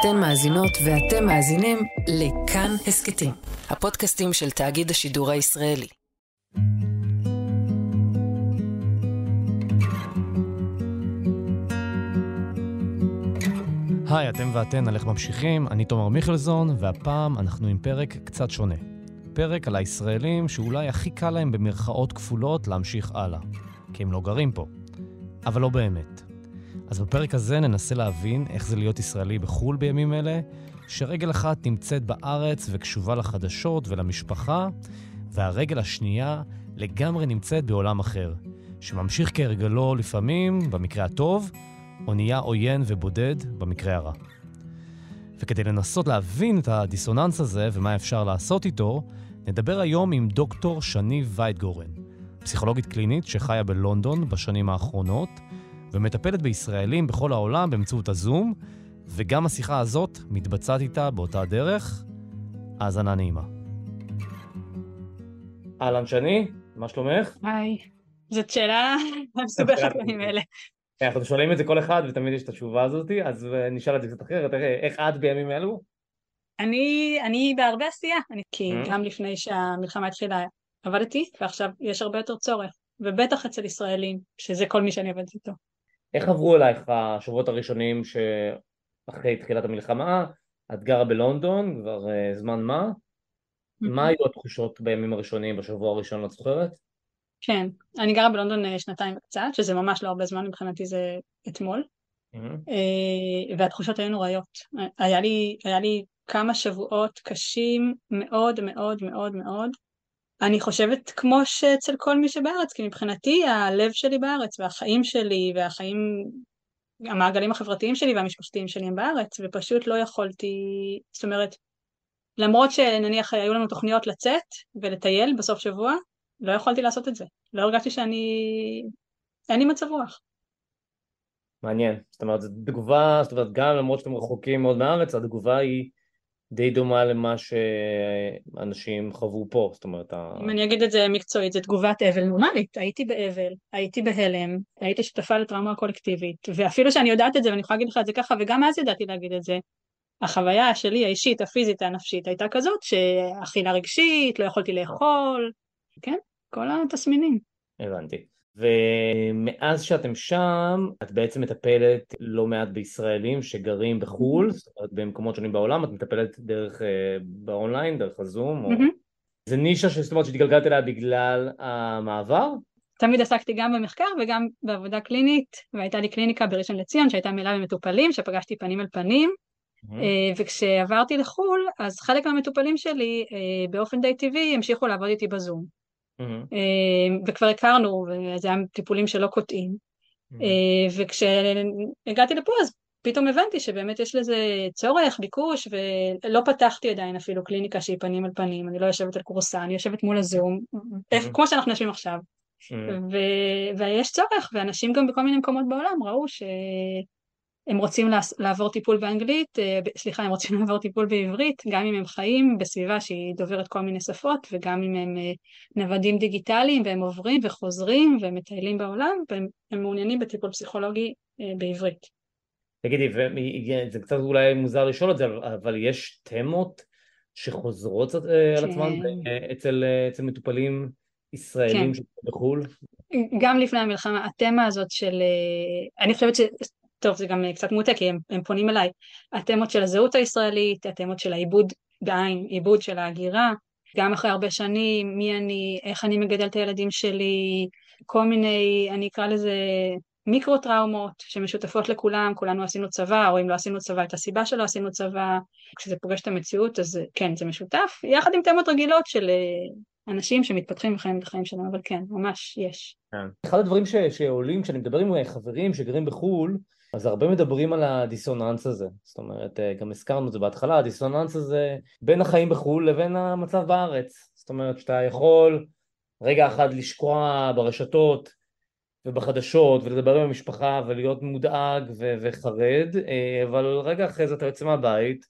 אתן מאזינות ואתם מאזינים לכאן הסכתים, הפודקאסטים של תאגיד השידור הישראלי. היי, אתם ואתן על איך ממשיכים, אני תומר מיכלזון, והפעם אנחנו עם פרק קצת שונה. פרק על הישראלים שאולי הכי קל להם במרכאות כפולות להמשיך הלאה, כי הם לא גרים פה. אבל לא באמת. אז בפרק הזה ננסה להבין איך זה להיות ישראלי בחו"ל בימים אלה, שרגל אחת נמצאת בארץ וקשובה לחדשות ולמשפחה, והרגל השנייה לגמרי נמצאת בעולם אחר, שממשיך כהרגלו לפעמים, במקרה הטוב, או נהיה עוין ובודד במקרה הרע. וכדי לנסות להבין את הדיסוננס הזה ומה אפשר לעשות איתו, נדבר היום עם דוקטור שני וייטגורן, פסיכולוגית קלינית שחיה בלונדון בשנים האחרונות, ומטפלת בישראלים בכל העולם באמצעות הזום, וגם השיחה הזאת מתבצעת איתה באותה דרך. האזנה נעימה. אהלן שני, מה שלומך? היי, זאת שאלה מסובכת בימים אלה. אנחנו שואלים את זה כל אחד ותמיד יש את התשובה הזאת, אז נשאל את זה קצת אחרת, איך את בימים אלו? אני, אני בהרבה עשייה, אני, כי mm-hmm. גם לפני שהמלחמה התחילה עבדתי, ועכשיו יש הרבה יותר צורך, ובטח אצל ישראלים, שזה כל מי שאני עובדת איתו. איך עברו אלייך השבועות הראשונים שאחרי תחילת המלחמה? את גרה בלונדון כבר uh, זמן מה? מה היו התחושות בימים הראשונים, בשבוע הראשון, את זוכרת? כן, אני גרה בלונדון אה, שנתיים וקצת, שזה ממש לא הרבה זמן, מבחינתי זה אתמול, mm-hmm. והתחושות היו נוראיות. היה לי, היה לי כמה שבועות קשים מאוד מאוד מאוד מאוד, אני חושבת כמו שאצל כל מי שבארץ, כי מבחינתי הלב שלי בארץ והחיים שלי והחיים, המעגלים החברתיים שלי והמשפחתיים שלי הם בארץ, ופשוט לא יכולתי, זאת אומרת, למרות שנניח היו לנו תוכניות לצאת ולטייל בסוף שבוע, לא יכולתי לעשות את זה. לא הרגשתי שאני... אין לי מצב רוח. מעניין. זאת אומרת, זו תגובה, זאת אומרת, גם למרות שאתם רחוקים מאוד מהארץ, התגובה היא די דומה למה שאנשים חוו פה, זאת אומרת... אם אני אגיד את זה מקצועית, זו תגובת אבל נורמלית, הייתי באבל, הייתי בהלם, הייתי שותפה לטראומה הקולקטיבית, ואפילו שאני יודעת את זה, ואני יכולה להגיד לך את זה ככה, וגם אז ידעתי להגיד את זה, החוויה שלי האישית, הפיזית, הנפשית, הייתה כזאת שאכילה רגשית, לא יכולתי לאכול, כן, כל התסמינים. הבנתי. ומאז שאתם שם, את בעצם מטפלת לא מעט בישראלים שגרים בחו"ל, זאת אומרת במקומות שונים בעולם, את מטפלת דרך, אה, באונליין, דרך הזום, או... זה נישה שזאת אומרת שהתגלגלת אליה בגלל המעבר? תמיד עסקתי גם במחקר וגם בעבודה קלינית, והייתה לי קליניקה בראשון לציון שהייתה מלאה במטופלים, שפגשתי פנים אל פנים, mm-hmm. וכשעברתי לחו"ל, אז חלק מהמטופלים שלי אה, באופן די טבעי המשיכו לעבוד איתי בזום. Mm-hmm. וכבר הכרנו, וזה היה טיפולים שלא קוטעים. Mm-hmm. וכשהגעתי לפה אז פתאום הבנתי שבאמת יש לזה צורך, ביקוש, ולא פתחתי עדיין אפילו קליניקה שהיא פנים על פנים, אני לא יושבת על קורסה, אני יושבת מול הזום, mm-hmm. כמו שאנחנו יושבים עכשיו. ו- ויש צורך, ואנשים גם בכל מיני מקומות בעולם ראו ש... הם רוצים לעבור טיפול באנגלית, אה, סליחה, הם רוצים לעבור טיפול בעברית, גם אם הם חיים בסביבה שהיא דוברת כל מיני שפות, וגם אם הם אה, נוודים דיגיטליים, והם עוברים וחוזרים ומטיילים בעולם, והם מעוניינים בטיפול פסיכולוגי אה, בעברית. תגידי, זה קצת אולי מוזר לשאול את זה, אבל יש תמות שחוזרות על כן. עצמן אצל, אצל מטופלים ישראלים כן. בחו"ל? גם לפני המלחמה, התמה הזאת של, אני חושבת ש... טוב זה גם קצת מוטה כי הם, הם פונים אליי, התמות של הזהות הישראלית, התמות של העיבוד בעין, עיבוד של ההגירה, גם אחרי הרבה שנים, מי אני, איך אני מגדל את הילדים שלי, כל מיני, אני אקרא לזה מיקרו טראומות שמשותפות לכולם, כולנו עשינו צבא, או אם לא עשינו צבא את הסיבה שלא עשינו צבא, כשזה פוגש את המציאות אז כן זה משותף, יחד עם תמות רגילות של אה, אנשים שמתפתחים וחיים את החיים שלנו, אבל כן, ממש יש. כן. אחד הדברים ש, שעולים כשאני מדבר עם חברים שגרים בחו"ל, אז הרבה מדברים על הדיסוננס הזה, זאת אומרת, אה, גם הזכרנו את זה בהתחלה, הדיסוננס הזה בין החיים בחו"ל לבין המצב בארץ, זאת אומרת שאתה יכול רגע אחד לשקוע ברשתות ובחדשות ולדבר עם המשפחה ולהיות מודאג ו- וחרד, אה, אבל רגע אחרי זה אתה יוצא מהבית,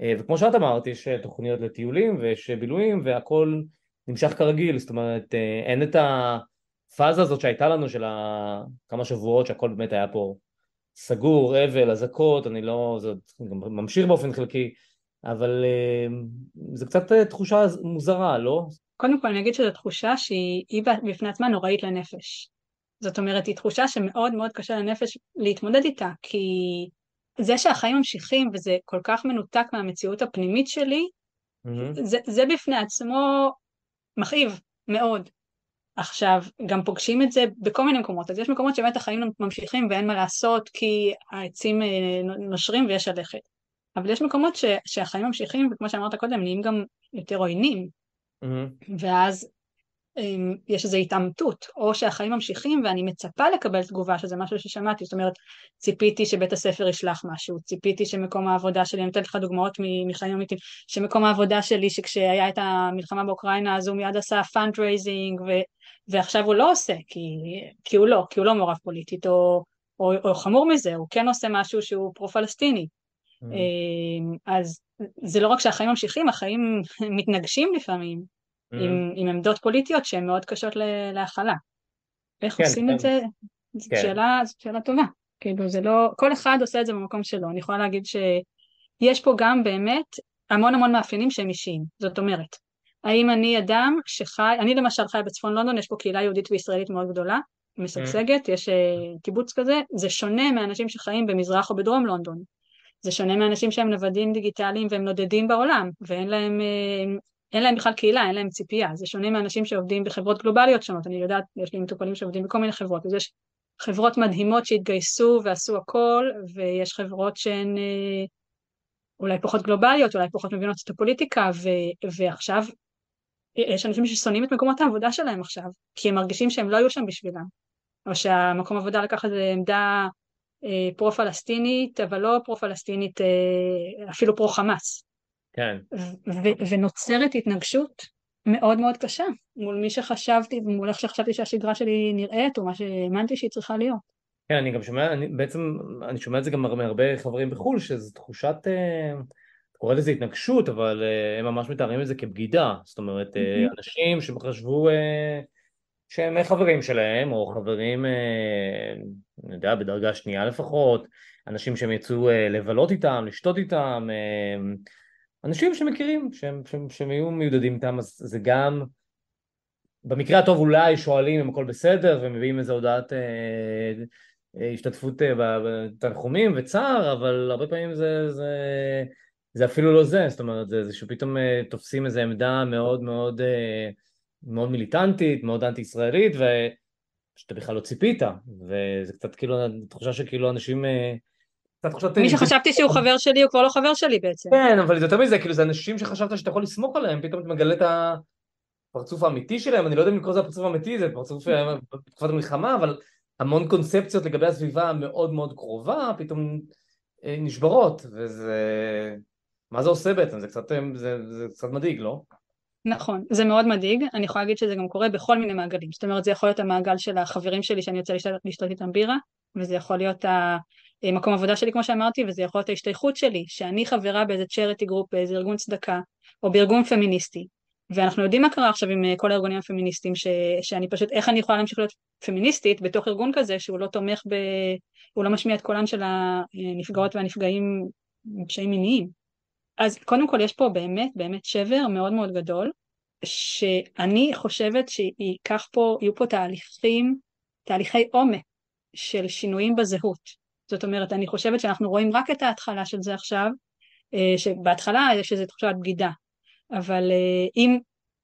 אה, וכמו שאת אמרת, יש תוכניות לטיולים ויש בילויים והכל נמשך כרגיל, זאת אומרת, אין את הפאזה הזאת שהייתה לנו של כמה שבועות שהכל באמת היה פה סגור, אבל, אזעקות, אני לא, זה גם ממשיך באופן חלקי, אבל זה קצת תחושה מוזרה, לא? קודם כל אני אגיד שזו תחושה שהיא בפני עצמה נוראית לנפש. זאת אומרת, היא תחושה שמאוד מאוד קשה לנפש להתמודד איתה, כי זה שהחיים ממשיכים וזה כל כך מנותק מהמציאות הפנימית שלי, mm-hmm. זה, זה בפני עצמו מכאיב מאוד. עכשיו, גם פוגשים את זה בכל מיני מקומות, אז יש מקומות שבאמת החיים ממשיכים ואין מה לעשות כי העצים אה, נושרים ויש ללכת. אבל יש מקומות ש, שהחיים ממשיכים, וכמו שאמרת קודם, נהיים גם יותר עוינים. Mm-hmm. ואז יש איזו התעמתות, או שהחיים ממשיכים ואני מצפה לקבל תגובה, שזה משהו ששמעתי, זאת אומרת, ציפיתי שבית הספר ישלח משהו, ציפיתי שמקום העבודה שלי, אני נותנת לך דוגמאות מחיים אמיתיים, שמקום העבודה שלי, שכשהיה את המלחמה באוקראינה, אז הוא מיד עשה fundraising, ועכשיו הוא לא עושה, כי, כי הוא לא, כי הוא לא מעורב פוליטית, או, או, או חמור מזה, הוא כן עושה משהו שהוא פרו-פלסטיני. Mm. אז זה לא רק שהחיים ממשיכים, החיים מתנגשים לפעמים. Mm. עם, עם עמדות פוליטיות שהן מאוד קשות להכלה. איך כן, עושים כן. את זה? זאת כן. שאלה, זאת שאלה טובה. כאילו זה לא, כל אחד עושה את זה במקום שלו. אני יכולה להגיד שיש פה גם באמת המון המון מאפיינים שהם אישיים. זאת אומרת, האם אני אדם שחי, אני למשל חי בצפון לונדון, יש פה קהילה יהודית וישראלית מאוד גדולה, משגשגת, יש uh, קיבוץ כזה, זה שונה מאנשים שחיים במזרח או בדרום לונדון. זה שונה מאנשים שהם נוודים דיגיטליים והם נודדים בעולם, ואין להם, uh, אין להם בכלל קהילה, אין להם ציפייה, זה שונה מאנשים שעובדים בחברות גלובליות שונות, אני יודעת, יש לי מטופלים שעובדים בכל מיני חברות, אז יש חברות מדהימות שהתגייסו ועשו הכל, ויש חברות שהן אה, אולי פחות גלובליות, אולי פחות מבינות את הפוליטיקה, ו, ועכשיו יש אנשים ששונאים את מקומות העבודה שלהם עכשיו, כי הם מרגישים שהם לא היו שם בשבילם, או שהמקום עבודה לקח איזה עמדה אה, פרו-פלסטינית, אבל לא פרו-פלסטינית, אה, אפילו פרו-חמאס. כן. ונוצרת התנגשות מאוד מאוד קשה מול מי שחשבתי, מול איך שחשבתי שהשגרה שלי נראית, או מה שהאמנתי שהיא צריכה להיות. כן, אני גם שומע, אני בעצם, אני שומע את זה גם מהרבה חברים בחו"ל, שזו תחושת, אה, קורא לזה התנגשות, אבל אה, הם ממש מתארים את זה כבגידה. זאת אומרת, mm-hmm. אנשים שחשבו שהם חברים שלהם, או חברים, אני יודע, בדרגה שנייה לפחות, אנשים שהם יצאו לבלות איתם, לשתות איתם, אנשים שמכירים, שהם, שהם, שהם היו מיודדים איתם, אז זה גם, במקרה הטוב אולי שואלים אם הכל בסדר ומביאים איזו הודעת אה, אה, השתתפות אה, בתנחומים וצער, אבל הרבה פעמים זה, זה, זה אפילו לא זה, זאת אומרת, זה, זה שפתאום אה, תופסים איזו עמדה מאוד מאוד, אה, מאוד מיליטנטית, מאוד אנטי-ישראלית, ושאתה בכלל לא ציפית, וזה קצת כאילו, תחושה שכאילו אנשים... אה, מי שחשבתי שהוא חבר שלי הוא כבר לא חבר שלי בעצם. כן, אבל זה יותר מזה, כאילו זה אנשים שחשבת שאתה יכול לסמוך עליהם, פתאום אתה מגלה את הפרצוף האמיתי שלהם, אני לא יודע אם לקרוא לזה הפרצוף האמיתי, זה פרצוף בתקופת המלחמה, אבל המון קונספציות לגבי הסביבה המאוד מאוד קרובה, פתאום אה, נשברות, וזה... מה זה עושה בעצם? זה קצת, זה, זה קצת מדאיג, לא? נכון, זה מאוד מדאיג, אני יכולה להגיד שזה גם קורה בכל מיני מעגלים, זאת אומרת זה יכול להיות המעגל של החברים שלי שאני יוצא לשתות איתם בירה, וזה יכול להיות מקום עבודה שלי כמו שאמרתי וזה יכול להיות ההשתייכות שלי שאני חברה באיזה charity group באיזה ארגון צדקה או בארגון פמיניסטי. ואנחנו יודעים מה קרה עכשיו עם אה, כל הארגונים הפמיניסטיים ש, שאני פשוט איך אני יכולה להמשיך להיות פמיניסטית בתוך ארגון כזה שהוא לא תומך ב... הוא לא משמיע את קולן של הנפגעות והנפגעים בפשעים מיניים. אז קודם כל יש פה באמת באמת שבר מאוד מאוד גדול שאני חושבת שייקח פה, יהיו פה תהליכים, תהליכי עומק של שינויים בזהות זאת אומרת, אני חושבת שאנחנו רואים רק את ההתחלה של זה עכשיו, אה, שבהתחלה יש איזו תחושת בגידה, אבל אה, אם,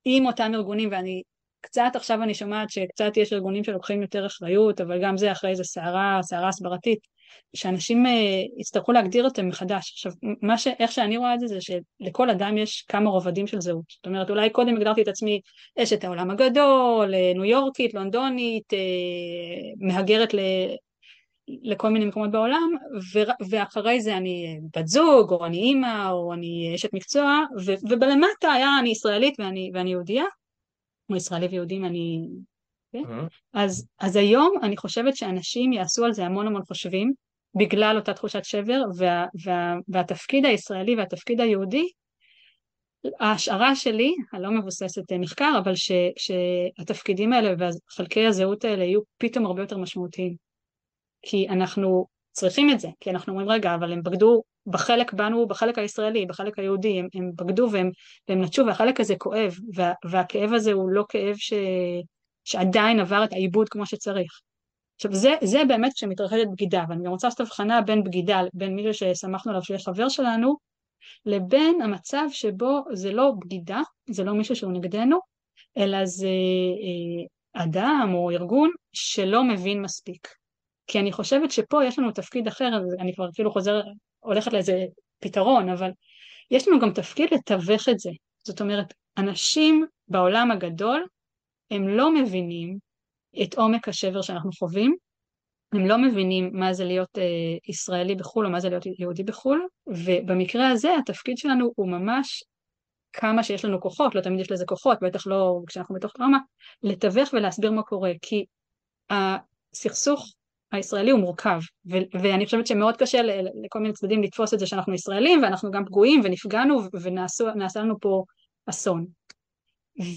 אם אותם ארגונים, ואני קצת עכשיו אני שומעת שקצת יש ארגונים שלוקחים יותר אחריות, אבל גם זה אחרי איזה סערה, סערה הסברתית, שאנשים אה, יצטרכו להגדיר אותם מחדש. עכשיו, מה ש, איך שאני רואה את זה, זה שלכל אדם יש כמה רובדים של זהות. זאת אומרת, אולי קודם הגדרתי את עצמי אשת העולם הגדול, ניו יורקית, לונדונית, מהגרת לכל מיני מקומות בעולם, ו- ואחרי זה אני בת זוג, או אני אימא, או אני אשת מקצוע, ו- ובלמטה היה אני ישראלית ואני, ואני יהודייה, או ישראלי ויהודים אני... כן? Mm-hmm. אז, אז היום אני חושבת שאנשים יעשו על זה המון המון חושבים, בגלל אותה תחושת שבר, וה, וה, והתפקיד הישראלי והתפקיד היהודי, ההשערה שלי, הלא מבוססת מחקר, אבל ש, שהתפקידים האלה וחלקי הזהות האלה יהיו פתאום הרבה יותר משמעותיים. כי אנחנו צריכים את זה, כי אנחנו אומרים רגע, אבל הם בגדו בחלק בנו, בחלק הישראלי, בחלק היהודי, הם, הם בגדו והם, והם נטשו והחלק הזה כואב, וה, והכאב הזה הוא לא כאב ש, שעדיין עבר את העיבוד כמו שצריך. עכשיו זה, זה באמת כשמתרחשת בגידה, ואני גם רוצה לעשות הבחנה בין בגידה, בין מישהו ששמחנו עליו שיהיה חבר שלנו, לבין המצב שבו זה לא בגידה, זה לא מישהו שהוא נגדנו, אלא זה אה, אדם או ארגון שלא מבין מספיק. כי אני חושבת שפה יש לנו תפקיד אחר, אני כבר כאילו חוזר, הולכת לאיזה פתרון, אבל יש לנו גם תפקיד לתווך את זה. זאת אומרת, אנשים בעולם הגדול, הם לא מבינים את עומק השבר שאנחנו חווים, הם לא מבינים מה זה להיות אה, ישראלי בחו"ל או מה זה להיות יהודי בחו"ל, ובמקרה הזה התפקיד שלנו הוא ממש כמה שיש לנו כוחות, לא תמיד יש לזה כוחות, בטח לא כשאנחנו בתוך טראומה, לתווך ולהסביר מה קורה, כי הסכסוך הישראלי הוא מורכב, ו- ואני חושבת שמאוד קשה לכל מיני צדדים לתפוס את זה שאנחנו ישראלים ואנחנו גם פגועים ונפגענו ונעשה לנו פה אסון.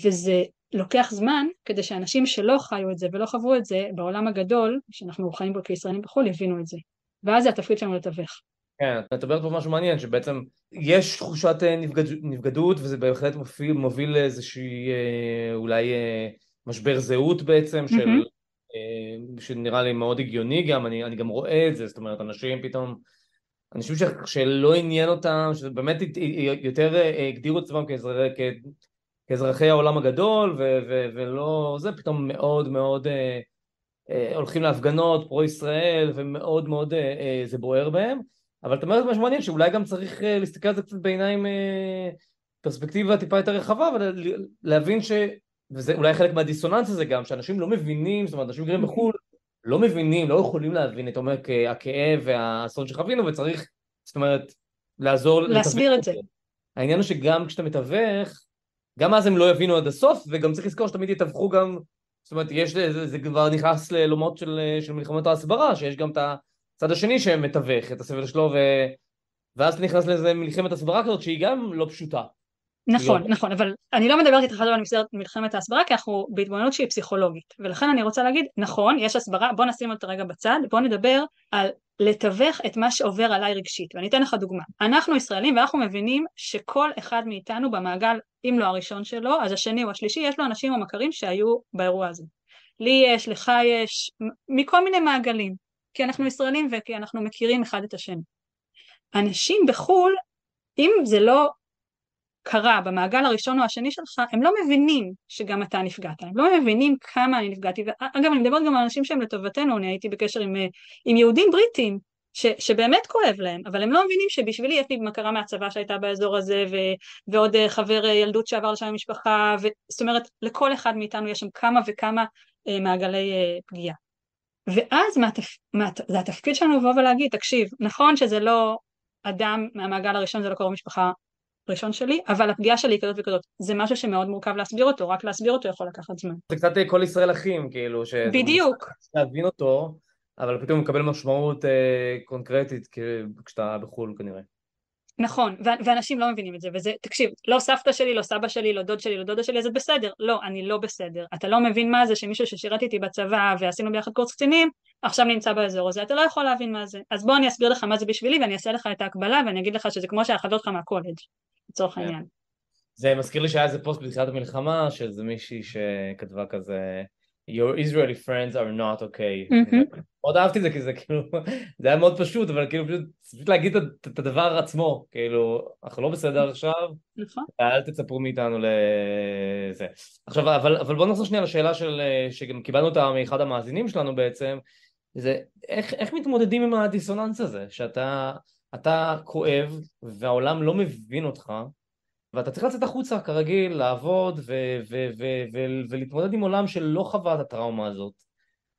וזה לוקח זמן כדי שאנשים שלא חיו את זה ולא חוו את זה בעולם הגדול, שאנחנו חיים בו כישראלים בחו"ל, יבינו את זה. ואז זה התפקיד שלנו לתווך. כן, את מדברת פה משהו מעניין, שבעצם יש תחושת אה, נבגד, נבגדות וזה בהחלט מוביל, מוביל לאיזושהי אה, אולי אה, משבר זהות בעצם, של, mm-hmm. שנראה לי מאוד הגיוני גם, אני, אני גם רואה את זה, זאת אומרת אנשים פתאום, אנשים ש, שלא עניין אותם, שבאמת יותר הגדירו את עצמם כאזרחי, כאזרחי העולם הגדול ו, ו, ולא זה, פתאום מאוד מאוד הולכים להפגנות פרו ישראל ומאוד מאוד זה בוער בהם. אבל את אומרת משהו מעניין שאולי גם צריך אה, להסתכל על זה קצת בעיניים אה, פרספקטיבה טיפה יותר רחבה ולהבין ש... וזה אולי חלק מהדיסוננס הזה גם, שאנשים לא מבינים, זאת אומרת אנשים גרים בחו"ל לא מבינים, לא יכולים להבין את עומק אה, הכאב והאסון שחווינו וצריך, זאת אומרת, לעזור... להסביר את זה. העניין הוא שגם כשאתה מתווך, גם אז הם לא יבינו עד הסוף, וגם צריך לזכור שתמיד יתווכו גם, זאת אומרת, יש, זה, זה כבר נכנס ללומות של, של מלחמות ההסברה, שיש גם את. הצד השני שמתווך את הסבל שלו, ו... ואז נכנס לאיזה מלחמת הסברה כזאת שהיא גם לא פשוטה. נכון, נכון, אבל אני לא מדברת איתך על מלחמת ההסברה כי אנחנו בהתבוננות שהיא פסיכולוגית. ולכן אני רוצה להגיד, נכון, יש הסברה, בוא נשים אותה רגע בצד, בוא נדבר על לתווך את מה שעובר עליי רגשית. ואני אתן לך דוגמה, אנחנו ישראלים ואנחנו מבינים שכל אחד מאיתנו במעגל, אם לא הראשון שלו, אז השני או השלישי, יש לו אנשים או מכרים שהיו באירוע הזה. לי יש, לך יש, מכל מיני מעגלים, כי אנחנו ישראלים וכי אנחנו מכירים אחד את השני. אנשים בחו"ל, אם זה לא קרה במעגל הראשון או השני שלך, הם לא מבינים שגם אתה נפגעת, הם לא מבינים כמה אני נפגעתי, אגב אני מדברת גם על אנשים שהם לטובתנו, אני הייתי בקשר עם, עם יהודים בריטים, ש, שבאמת כואב להם, אבל הם לא מבינים שבשבילי יש לי מכרה מהצבא שהייתה באזור הזה, ו, ועוד אה, חבר אה, ילדות שעבר לשם משפחה, ו, זאת אומרת לכל אחד מאיתנו יש שם כמה וכמה אה, מעגלי אה, פגיעה. ואז מה, מה, זה התפקיד שלנו לבוא ולהגיד, תקשיב, נכון שזה לא אדם מהמעגל הראשון, זה לא קרוב משפחה ראשון שלי, אבל הפגיעה שלי היא כזאת וכזאת. זה משהו שמאוד מורכב להסביר אותו, רק להסביר אותו יכול לקחת זמן. זה קצת אה, כל ישראל אחים, כאילו, ש... בדיוק. להבין אותו, אבל פתאום מקבל משמעות אה, קונקרטית כשאתה בחו"ל כנראה. נכון, ואנשים לא מבינים את זה, וזה, תקשיב, לא סבתא שלי, לא סבא שלי, לא דוד שלי, לא דודה שלי, זה בסדר. לא, אני לא בסדר. אתה לא מבין מה זה שמישהו ששירת איתי בצבא ועשינו ביחד קורס קצינים, עכשיו נמצא באזור הזה, אתה לא יכול להבין מה זה. אז בוא אני אסביר לך מה זה בשבילי ואני אעשה לך את ההקבלה ואני אגיד לך שזה כמו שהחבר שלך מהקולג', לצורך כן. העניין. זה מזכיר לי שהיה איזה פוסט בתחילת המלחמה, שזה מישהי שכתבה כזה... your Israeli friends are not okay. מאוד אהבתי את זה כי זה כאילו, זה היה מאוד פשוט, אבל כאילו פשוט, פשוט להגיד את הדבר עצמו, כאילו, אנחנו לא בסדר עכשיו, נכון. אל תצפו מאיתנו לזה. עכשיו, אבל, אבל בוא נחזור שנייה לשאלה של, שגם קיבלנו אותה מאחד המאזינים שלנו בעצם, זה איך, איך מתמודדים עם הדיסוננס הזה, שאתה אתה כואב והעולם לא מבין אותך, ואתה צריך לצאת החוצה כרגיל, לעבוד ו- ו- ו- ו- ולהתמודד עם עולם שלא חווה את הטראומה הזאת,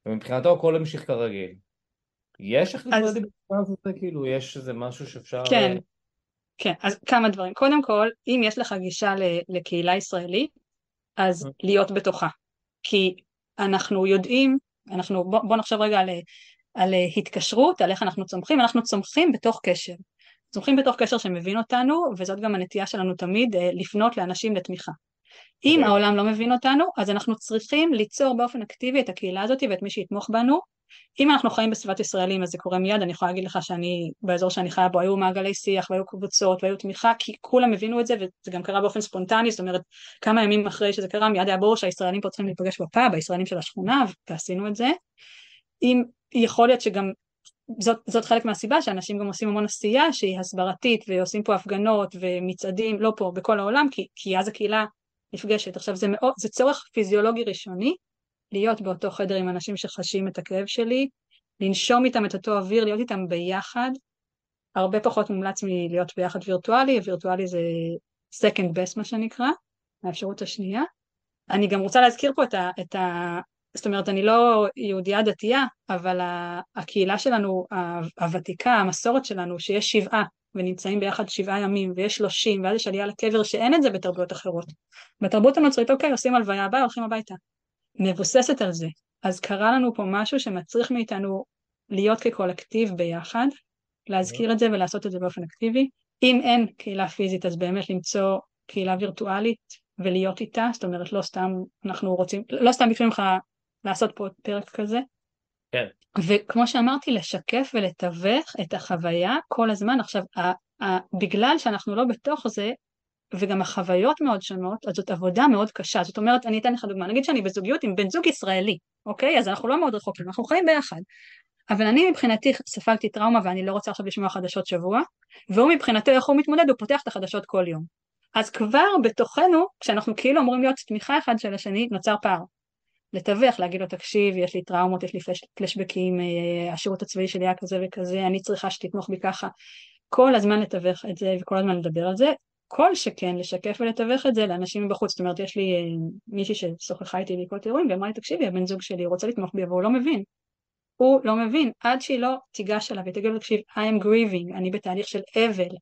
ומבחינתו הכל המשיך כרגיל. יש איך להתמודד עם הטראומה הזאת, כאילו, יש איזה משהו שאפשר... כן, כן, אז כמה דברים. קודם כל, אם יש לך גישה לקהילה ישראלית, אז אוקיי. להיות בתוכה. כי אנחנו יודעים, אנחנו, בוא, בוא נחשוב רגע על, על התקשרות, על איך אנחנו צומחים, אנחנו צומחים בתוך קשר. צומחים בתוך קשר שמבין אותנו, וזאת גם הנטייה שלנו תמיד אה, לפנות לאנשים לתמיכה. אם אוקיי. העולם לא מבין אותנו, אז אנחנו צריכים ליצור באופן אקטיבי את הקהילה הזאת ואת מי שיתמוך בנו, אם אנחנו חיים בסביבת ישראלים אז זה קורה מיד, אני יכולה להגיד לך שאני, באזור שאני חיה בו היו מעגלי שיח והיו קבוצות והיו תמיכה, כי כולם הבינו את זה וזה גם קרה באופן ספונטני, זאת אומרת כמה ימים אחרי שזה קרה מיד היה ברור שהישראלים פה צריכים להיפגש בפאב, הישראלים של השכונה, ועשינו את זה. אם יכול להיות שגם זאת, זאת חלק מהסיבה שאנשים גם עושים המון עשייה שהיא הסברתית ועושים פה הפגנות ומצעדים, לא פה, בכל העולם, כי, כי אז הקהילה נפגשת. עכשיו זה, מאוד, זה צורך פיזיולוגי ראשוני, להיות באותו חדר עם אנשים שחשים את הכאב שלי, לנשום איתם את אותו אוויר, להיות איתם ביחד, הרבה פחות מומלץ מלהיות ביחד וירטואלי, וירטואלי זה second best מה שנקרא, האפשרות השנייה. אני גם רוצה להזכיר פה את ה... את ה זאת אומרת, אני לא יהודייה דתייה, אבל הקהילה שלנו, הוותיקה, המסורת שלנו, שיש שבעה, ונמצאים ביחד שבעה ימים, ויש שלושים, ואז יש עלייה לקבר שאין את זה בתרבויות אחרות. בתרבות הנוצרית, אוקיי, עושים הלוויה הבאה, הולכים הביתה. מבוססת על זה. אז קרה לנו פה משהו שמצריך מאיתנו להיות כקולקטיב ביחד, להזכיר את זה ולעשות את זה באופן אקטיבי. אם אין קהילה פיזית, אז באמת למצוא קהילה וירטואלית ולהיות איתה, זאת אומרת, לא סתם אנחנו רוצים, לא סתם ביקשו ממך לעשות פה פרק כזה. כן. וכמו שאמרתי, לשקף ולתווך את החוויה כל הזמן. עכשיו, ה- ה- בגלל שאנחנו לא בתוך זה, וגם החוויות מאוד שונות, אז זאת עבודה מאוד קשה. זאת אומרת, אני אתן לך דוגמה, נגיד שאני בזוגיות עם בן זוג ישראלי, אוקיי? אז אנחנו לא מאוד רחוקים, אנחנו חיים ביחד. אבל אני מבחינתי ספגתי טראומה ואני לא רוצה עכשיו לשמוע חדשות שבוע, והוא מבחינתו איך הוא מתמודד, הוא פותח את החדשות כל יום. אז כבר בתוכנו, כשאנחנו כאילו אמורים להיות תמיכה אחד של השני, נוצר פער. לתווך, להגיד לו תקשיב, יש לי טראומות, יש לי פלשבקים, אה, השירות הצבאי שלי היה כזה וכזה, אני צריכה שתתמוך בי ככה. כל הזמן לתווך את זה וכל הזמן לדבר על זה, כל שכן לשקף ולתווך את זה לאנשים מבחוץ, זאת אומרת יש לי אה, מישהי ששוחחה איתי בעקבות אירועים ואמרה לי תקשיבי הבן זוג שלי רוצה לתמוך בי אבל הוא לא מבין, הוא לא מבין. עד שהיא לא תיגש אליו ותגיד לו תקשיב I am grieving, אני בתהליך של אבל,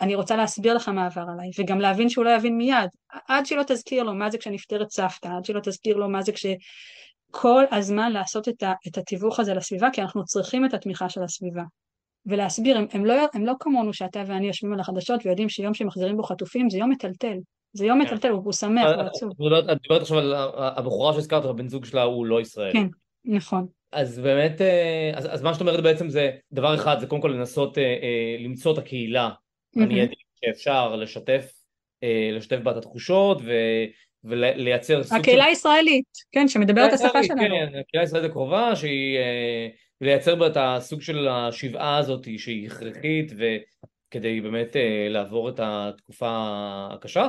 אני רוצה להסביר לך מה עבר עליי וגם להבין שהוא לא יבין מיד, עד שהיא לא תזכיר לו מה זה כשנפטרת סבתא, עד שהיא לא תזכיר לו מה זה כש... כל הזמן לעשות את, ה, את התיווך הזה לסביבה כי אנחנו צריכים את התמיכה של הסביבה ולהסביר, הם, הם, לא, הם לא כמונו שאתה ואני יושבים על החדשות ויודעים שיום שמחזירים בו חטופים זה יום מטלטל. זה יום כן. מטלטל, הוא שמח, הוא עצוב. את מדברת עכשיו על הבחורה שהזכרת, הבן זוג שלה הוא לא ישראלי. כן, נכון. אז באמת, אה, אז, אז מה שאת אומרת בעצם זה, דבר אחד זה קודם כל לנסות אה, אה, למצוא את הקהילה המיידית שאפשר לשתף, לשתף בה את התחושות ו... ולייצר... הקהילה הישראלית, כן, שמדברת את השפה שלנו. כן, הקהילה הישראלית הקרובה, שהיא ולייצר בה את הסוג של השבעה הזאת שהיא הכרחית וכדי באמת אה, לעבור את התקופה הקשה.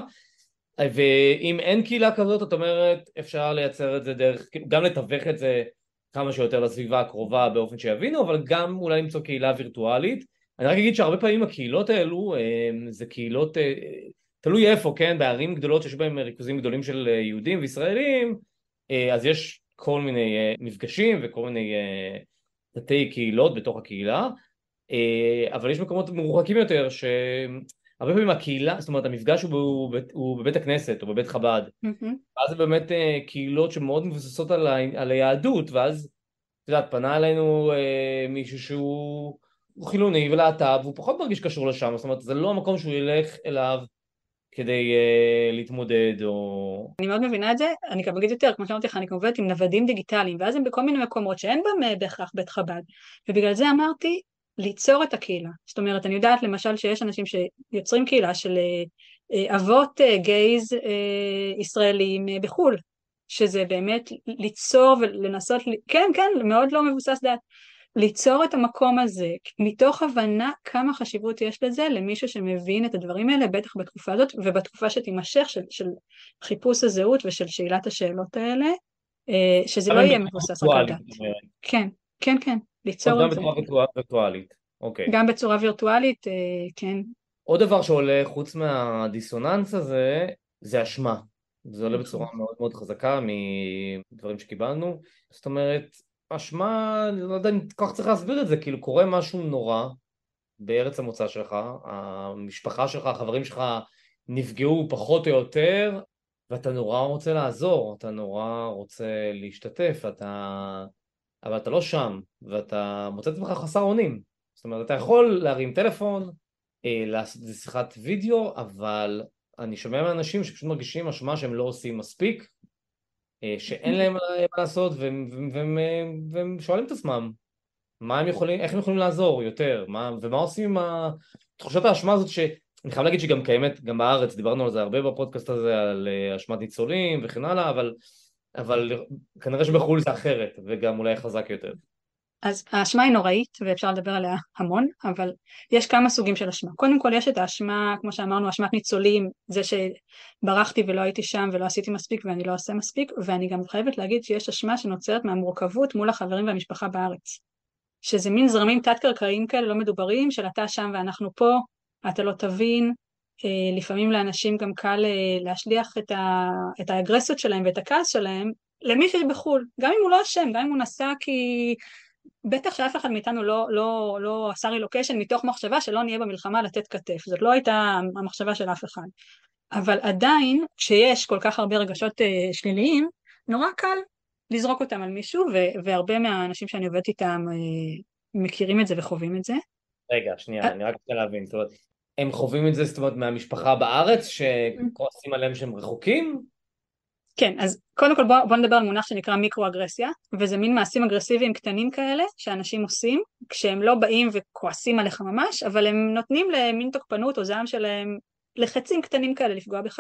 ואם אין קהילה כזאת את אומרת אפשר לייצר את זה דרך, גם לתווך את זה כמה שיותר לסביבה הקרובה באופן שיבינו אבל גם אולי למצוא קהילה וירטואלית. אני רק אגיד שהרבה פעמים הקהילות האלו אה, זה קהילות אה, תלוי איפה כן? בערים גדולות שיש בהן ריכוזים גדולים של יהודים וישראלים אז יש כל מיני מפגשים וכל מיני תתי קהילות בתוך הקהילה, אה, אבל יש מקומות מרוחקים יותר שהרבה פעמים הקהילה, זאת אומרת המפגש הוא, בבית, הוא בבית הכנסת או בבית חב"ד, mm-hmm. ואז זה באמת אה, קהילות שמאוד מבוססות על, ה, על היהדות, ואז את יודעת, פנה אלינו אה, מישהו שהוא חילוני ולהט"ב והוא פחות מרגיש קשור לשם, זאת אומרת זה לא המקום שהוא ילך אליו כדי uh, להתמודד או... אני מאוד מבינה את זה, אני גם אגיד יותר, כמו שאמרתי לך, אני עובדת עם נוודים דיגיטליים, ואז הם בכל מיני מקומות שאין בהם אה, בהכרח בית חב"ד, ובגלל זה אמרתי ליצור את הקהילה. זאת אומרת, אני יודעת למשל שיש אנשים שיוצרים קהילה של uh, אבות uh, גייז uh, ישראלים uh, בחו"ל, שזה באמת ליצור ולנסות, כן, כן, מאוד לא מבוסס דעת. ליצור את המקום הזה מתוך הבנה כמה חשיבות יש לזה למישהו שמבין את הדברים האלה בטח בתקופה הזאת ובתקופה שתימשך של, של חיפוש הזהות ושל שאלת השאלות האלה אה, שזה לא יהיה מבוסס רק על דת. כן, כן, כן, ליצור את זה. גם בצורה וירטואלית, אוקיי. גם בצורה וירטואלית, אה, כן. עוד דבר שעולה חוץ מהדיסוננס הזה זה אשמה. זה עולה בצורה מאוד מאוד חזקה מדברים שקיבלנו. זאת אומרת, אשמה, אני לא יודע אם כל כך צריך להסביר את זה, כאילו קורה משהו נורא בארץ המוצא שלך, המשפחה שלך, החברים שלך נפגעו פחות או יותר, ואתה נורא רוצה לעזור, אתה נורא רוצה להשתתף, אתה... אבל אתה לא שם, ואתה מוצא את עצמך חסר אונים. זאת אומרת, אתה יכול להרים טלפון, אה, לעשות שיחת וידאו, אבל אני שומע מאנשים שפשוט מרגישים אשמה שהם לא עושים מספיק, שאין להם מה לעשות והם, והם, שואלים את עצמם מה הם יכולים, איך הם יכולים לעזור יותר, מה, ומה עושים עם תחושת האשמה הזאת שאני חייב להגיד שהיא גם קיימת גם בארץ, דיברנו על זה הרבה בפודקאסט הזה, על אה, אשמת ניצולים וכן הלאה, אבל, אבל כנראה שבחו"ל זה אחרת וגם אולי חזק יותר. אז האשמה היא נוראית ואפשר לדבר עליה המון, אבל יש כמה סוגים של אשמה. קודם כל יש את האשמה, כמו שאמרנו, אשמת ניצולים, זה שברחתי ולא הייתי שם ולא עשיתי מספיק ואני לא עושה מספיק, ואני גם חייבת להגיד שיש אשמה שנוצרת מהמורכבות מול החברים והמשפחה בארץ. שזה מין זרמים תת-קרקעיים כאלה לא מדוברים, של אתה שם ואנחנו פה, אתה לא תבין, אה, לפעמים לאנשים גם קל אה, להשליך את, ה, את האגרסיות שלהם ואת הכעס שלהם למי שבחו"ל, גם אם הוא לא אשם, גם אם הוא נסע כי בטח שאף אחד מאיתנו לא, לא, לא עשה רילוקיישן מתוך מחשבה שלא נהיה במלחמה לתת כתף, זאת לא הייתה המחשבה של אף אחד. אבל עדיין, כשיש כל כך הרבה רגשות uh, שליליים, נורא קל לזרוק אותם על מישהו, ו- והרבה מהאנשים שאני עובדת איתם uh, מכירים את זה וחווים את זה. רגע, שנייה, אני רק רוצה להבין, זאת אומרת, הם חווים את זה, זאת אומרת, מהמשפחה בארץ, שכועסים עליהם שהם רחוקים? כן, אז קודם כל בוא, בוא נדבר על מונח שנקרא מיקרו-אגרסיה, וזה מין מעשים אגרסיביים קטנים כאלה שאנשים עושים, כשהם לא באים וכועסים עליך ממש, אבל הם נותנים למין תוקפנות או זעם שלהם לחצים קטנים כאלה לפגוע בך.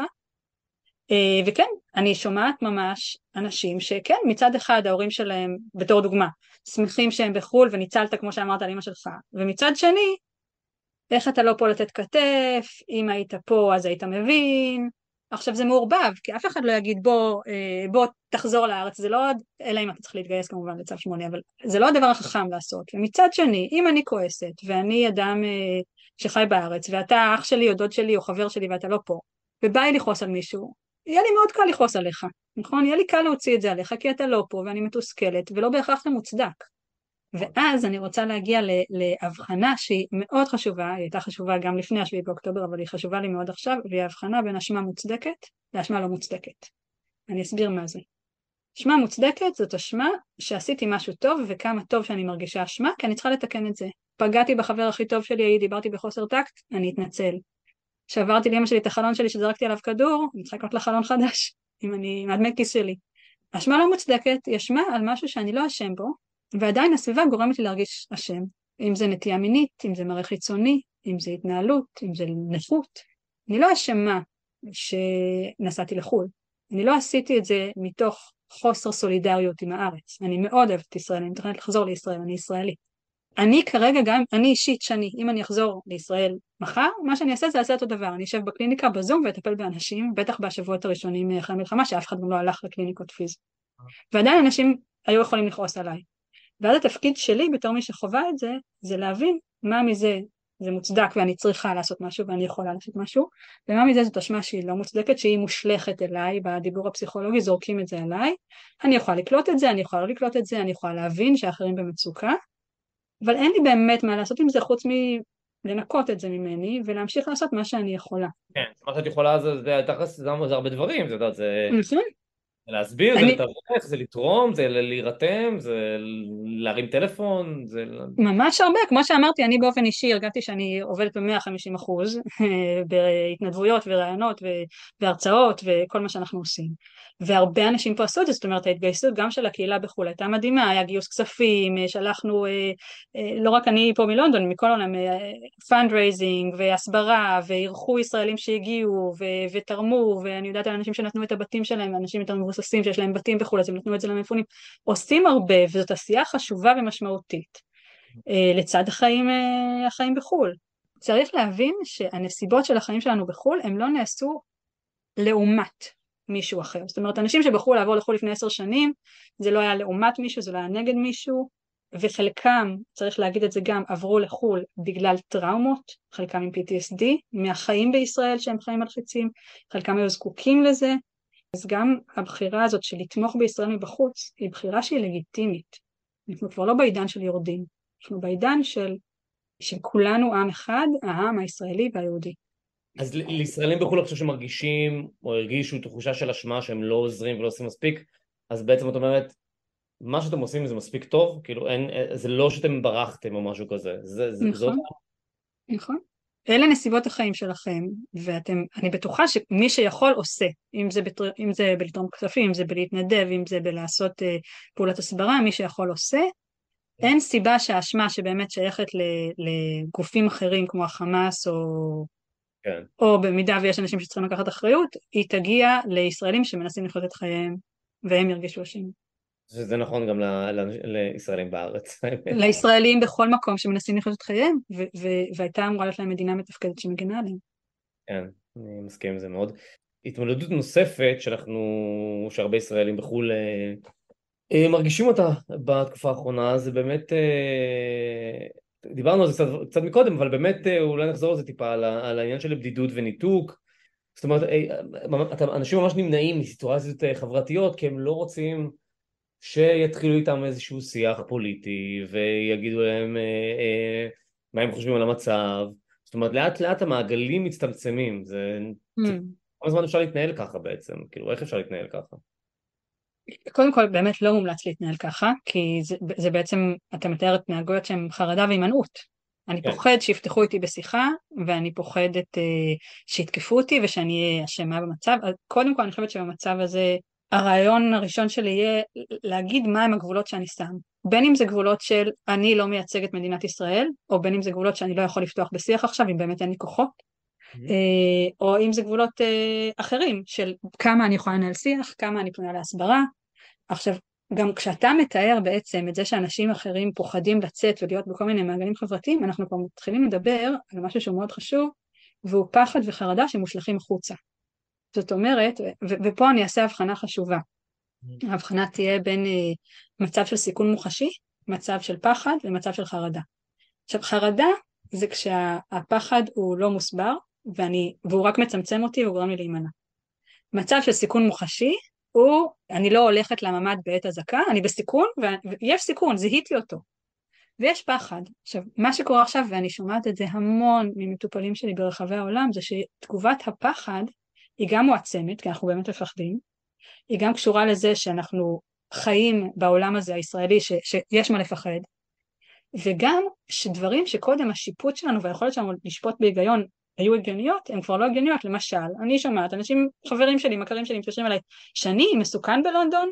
אה, וכן, אני שומעת ממש אנשים שכן, מצד אחד ההורים שלהם, בתור דוגמה, שמחים שהם בחו"ל וניצלת כמו שאמרת על אמא שלך, ומצד שני, איך אתה לא פה לתת כתף, אם היית פה אז היית מבין, עכשיו זה מעורבב, כי אף אחד לא יגיד בוא, אה, בוא תחזור לארץ, זה לא, אלא אם אתה צריך להתגייס כמובן לצו שמונה, אבל זה לא הדבר החכם לעשות. ומצד שני, אם אני כועסת, ואני אדם אה, שחי בארץ, ואתה אח שלי או דוד שלי או חבר שלי ואתה לא פה, ובא לי לכעוס על מישהו, יהיה לי מאוד קל לכעוס עליך, נכון? יהיה לי קל להוציא את זה עליך, כי אתה לא פה ואני מתוסכלת, ולא בהכרח זה מוצדק. ואז אני רוצה להגיע להבחנה שהיא מאוד חשובה, היא הייתה חשובה גם לפני השביעי באוקטובר, אבל היא חשובה לי מאוד עכשיו, והיא הבחנה בין אשמה מוצדקת לאשמה לא מוצדקת. אני אסביר מה זה. אשמה מוצדקת זאת אשמה שעשיתי משהו טוב וכמה טוב שאני מרגישה אשמה, כי אני צריכה לתקן את זה. פגעתי בחבר הכי טוב שלי, דיברתי בחוסר טקט, אני אתנצל. שברתי לאמא שלי את החלון שלי שזרקתי עליו כדור, אני צריכה לקנות לחלון חדש, אם אני, מהדמי כיס שלי. אשמה לא מוצדקת היא אשמה על משהו שאני לא אשם בו, ועדיין הסביבה גורמת לי להרגיש אשם, אם זה נטייה מינית, אם זה מראה חיצוני, אם זה התנהלות, אם זה נכות. אני לא אשמה שנסעתי לחו"ל, אני לא עשיתי את זה מתוך חוסר סולידריות עם הארץ, אני מאוד אוהבת את ישראל, אני מתכננת לחזור לישראל, אני ישראלית. אני כרגע גם, אני אישית שאני, אם אני אחזור לישראל מחר, מה שאני אעשה זה אעשה אותו דבר, אני אשב בקליניקה בזום ואטפל באנשים, בטח בשבועות הראשונים אחרי המלחמה, שאף אחד גם לא הלך לקליניקות פיזיות. ועדיין אנשים היו יכולים לכעוס עליי, ואז התפקיד שלי בתור מי שחווה את זה, זה להבין מה מזה זה מוצדק ואני צריכה לעשות משהו ואני יכולה לעשות משהו, ומה מזה זאת אשמה שהיא לא מוצדקת, שהיא מושלכת אליי, בדיבור הפסיכולוגי זורקים את זה עליי, אני יכולה לקלוט את זה, אני יכולה לא לקלוט את זה, אני יכולה להבין שאחרים במצוקה, אבל אין לי באמת מה לעשות עם זה חוץ מלנקות את זה ממני ולהמשיך לעשות מה שאני יכולה. כן, מה שאת יכולה זה, זה, זה, זה, זה הרבה דברים, זה, זה, נכון. זה להסביר, אני... זה לתווך, זה לתרום, זה להירתם, זה להרים טלפון, זה... ממש הרבה, כמו שאמרתי, אני באופן אישי הרגשתי שאני עובדת ב-150 אחוז בהתנדבויות ורעיונות והרצאות וכל מה שאנחנו עושים. והרבה אנשים פה עשו את זה, זאת אומרת ההתגייסות גם של הקהילה בחו"ל הייתה מדהימה, היה גיוס כספים, שלחנו, אה, אה, לא רק אני פה מלונדון, מכל העולם, fundraising אה, והסברה, ואירחו ישראלים שהגיעו ותרמו, ואני יודעת על אנשים שנתנו את הבתים שלהם, אנשים יותר מבוססים שיש להם בתים וכולי, אז הם נתנו את זה למפונים, עושים הרבה, וזאת עשייה חשובה ומשמעותית, לצד החיים, החיים בחו"ל. צריך להבין שהנסיבות של החיים שלנו בחו"ל הם לא נעשו לעומת מישהו אחר. זאת אומרת, אנשים שבחרו לעבור לחו"ל לפני עשר שנים, זה לא היה לעומת מישהו, זה לא היה נגד מישהו, וחלקם, צריך להגיד את זה גם, עברו לחו"ל בגלל טראומות, חלקם עם PTSD, מהחיים בישראל שהם חיים מלחיצים, חלקם היו זקוקים לזה, אז גם הבחירה הזאת של לתמוך בישראל מבחוץ, היא בחירה שהיא לגיטימית. אנחנו כבר לא בעידן של יורדים, אנחנו בעידן של, של כולנו עם אחד, העם הישראלי והיהודי. אז לישראלים בחו"ל עכשיו שמרגישים או הרגישו תחושה של אשמה שהם לא עוזרים ולא עושים מספיק, אז בעצם את אומרת, מה שאתם עושים זה מספיק טוב? כאילו אין, זה לא שאתם ברחתם או משהו כזה, זה, נכון, זה נכון. אלה נסיבות החיים שלכם, ואני בטוחה שמי שיכול עושה, אם זה, בתר, אם זה בלתרום כספים, אם זה בלהתנדב, אם זה בלעשות uh, פעולת הסברה, מי שיכול עושה. אין סיבה שהאשמה שבאמת שייכת לגופים אחרים כמו החמאס או, כן. או במידה ויש אנשים שצריכים לקחת אחריות, היא תגיע לישראלים שמנסים לחיות את חייהם והם ירגישו אשמים. שזה נכון גם ל, ל, לישראלים בארץ. לישראלים בכל מקום שמנסים לחיות את חייהם, והייתה אמורה להיות להם מדינה מתפקדת שמגנה עליהם. כן, אני מסכים עם זה מאוד. התמודדות נוספת שאנחנו, שהרבה ישראלים בחו"ל אה, אה, מרגישים אותה בתקופה האחרונה, זה באמת, אה, דיברנו על זה קצת, קצת מקודם, אבל באמת אולי נחזור על זה טיפה, על, על העניין של בדידות וניתוק. זאת אומרת, אנשים ממש נמנעים מסיטואציות חברתיות כי הם לא רוצים שיתחילו איתם איזשהו שיח פוליטי ויגידו להם אה, אה, מה הם חושבים על המצב זאת אומרת לאט לאט המעגלים מצטמצמים זה... Mm. כמה זמן אפשר להתנהל ככה בעצם? כאילו איך אפשר להתנהל ככה? קודם כל באמת לא מומלץ להתנהל ככה כי זה, זה בעצם אתה מתאר התנהגויות שהן חרדה והימנעות אני כן. פוחד שיפתחו איתי בשיחה ואני פוחדת uh, שיתקפו אותי ושאני אהיה אשמה במצב אז קודם כל אני חושבת שבמצב הזה הרעיון הראשון שלי יהיה להגיד מהם הגבולות שאני שם. בין אם זה גבולות של אני לא מייצג את מדינת ישראל, או בין אם זה גבולות שאני לא יכול לפתוח בשיח עכשיו, אם באמת אין לי כוחות. או אם זה גבולות אה, אחרים, של כמה אני יכולה לנהל שיח, כמה אני פונה להסברה. עכשיו, גם כשאתה מתאר בעצם את זה שאנשים אחרים פוחדים לצאת ולהיות בכל מיני מעגלים חברתיים, אנחנו כבר מתחילים לדבר על משהו שהוא מאוד חשוב, והוא פחד וחרדה שמושלכים החוצה. זאת אומרת, ו- ופה אני אעשה הבחנה חשובה. Mm. ההבחנה תהיה בין uh, מצב של סיכון מוחשי, מצב של פחד ומצב של חרדה. עכשיו חרדה זה כשהפחד הוא לא מוסבר ואני, והוא רק מצמצם אותי וגורם לי להימנע. מצב של סיכון מוחשי הוא, אני לא הולכת לממ"ד בעת אזעקה, אני בסיכון ויש סיכון, זיהיתי אותו. ויש פחד. עכשיו, מה שקורה עכשיו, ואני שומעת את זה המון ממטופלים שלי ברחבי העולם, זה שתגובת הפחד היא גם מועצמת, כי אנחנו באמת מפחדים, היא גם קשורה לזה שאנחנו חיים בעולם הזה הישראלי ש, שיש מה לפחד, וגם שדברים שקודם השיפוט שלנו והיכולת שלנו לשפוט בהיגיון היו הגיוניות, הן כבר לא הגיוניות, למשל, אני שומעת, אנשים, חברים שלי, מכרים שלי, מתקשרים אליי, שאני מסוכן בלונדון?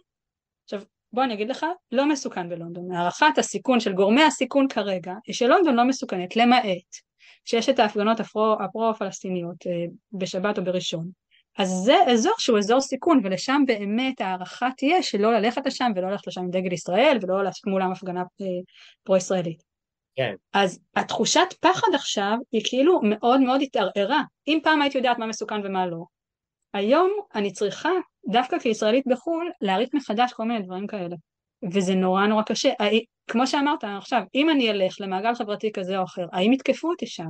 עכשיו, בוא אני אגיד לך, לא מסוכן בלונדון. הערכת הסיכון של גורמי הסיכון כרגע, היא שלונדון לא מסוכנת, למעט שיש את ההפגנות הפרו-פלסטיניות אה, בשבת או בראשון, אז זה אזור שהוא אזור סיכון ולשם באמת הערכה תהיה שלא ללכת לשם ולא ללכת לשם עם דגל ישראל ולא לעשות מולם הפגנה אה, פרו-ישראלית. כן. אז התחושת פחד עכשיו היא כאילו מאוד מאוד התערערה. אם פעם הייתי יודעת מה מסוכן ומה לא, היום אני צריכה, דווקא כישראלית בחו"ל, להריץ מחדש כל מיני דברים כאלה. וזה נורא נורא קשה. כמו שאמרת עכשיו, אם אני אלך למעגל חברתי כזה או אחר, האם יתקפו אותי שם?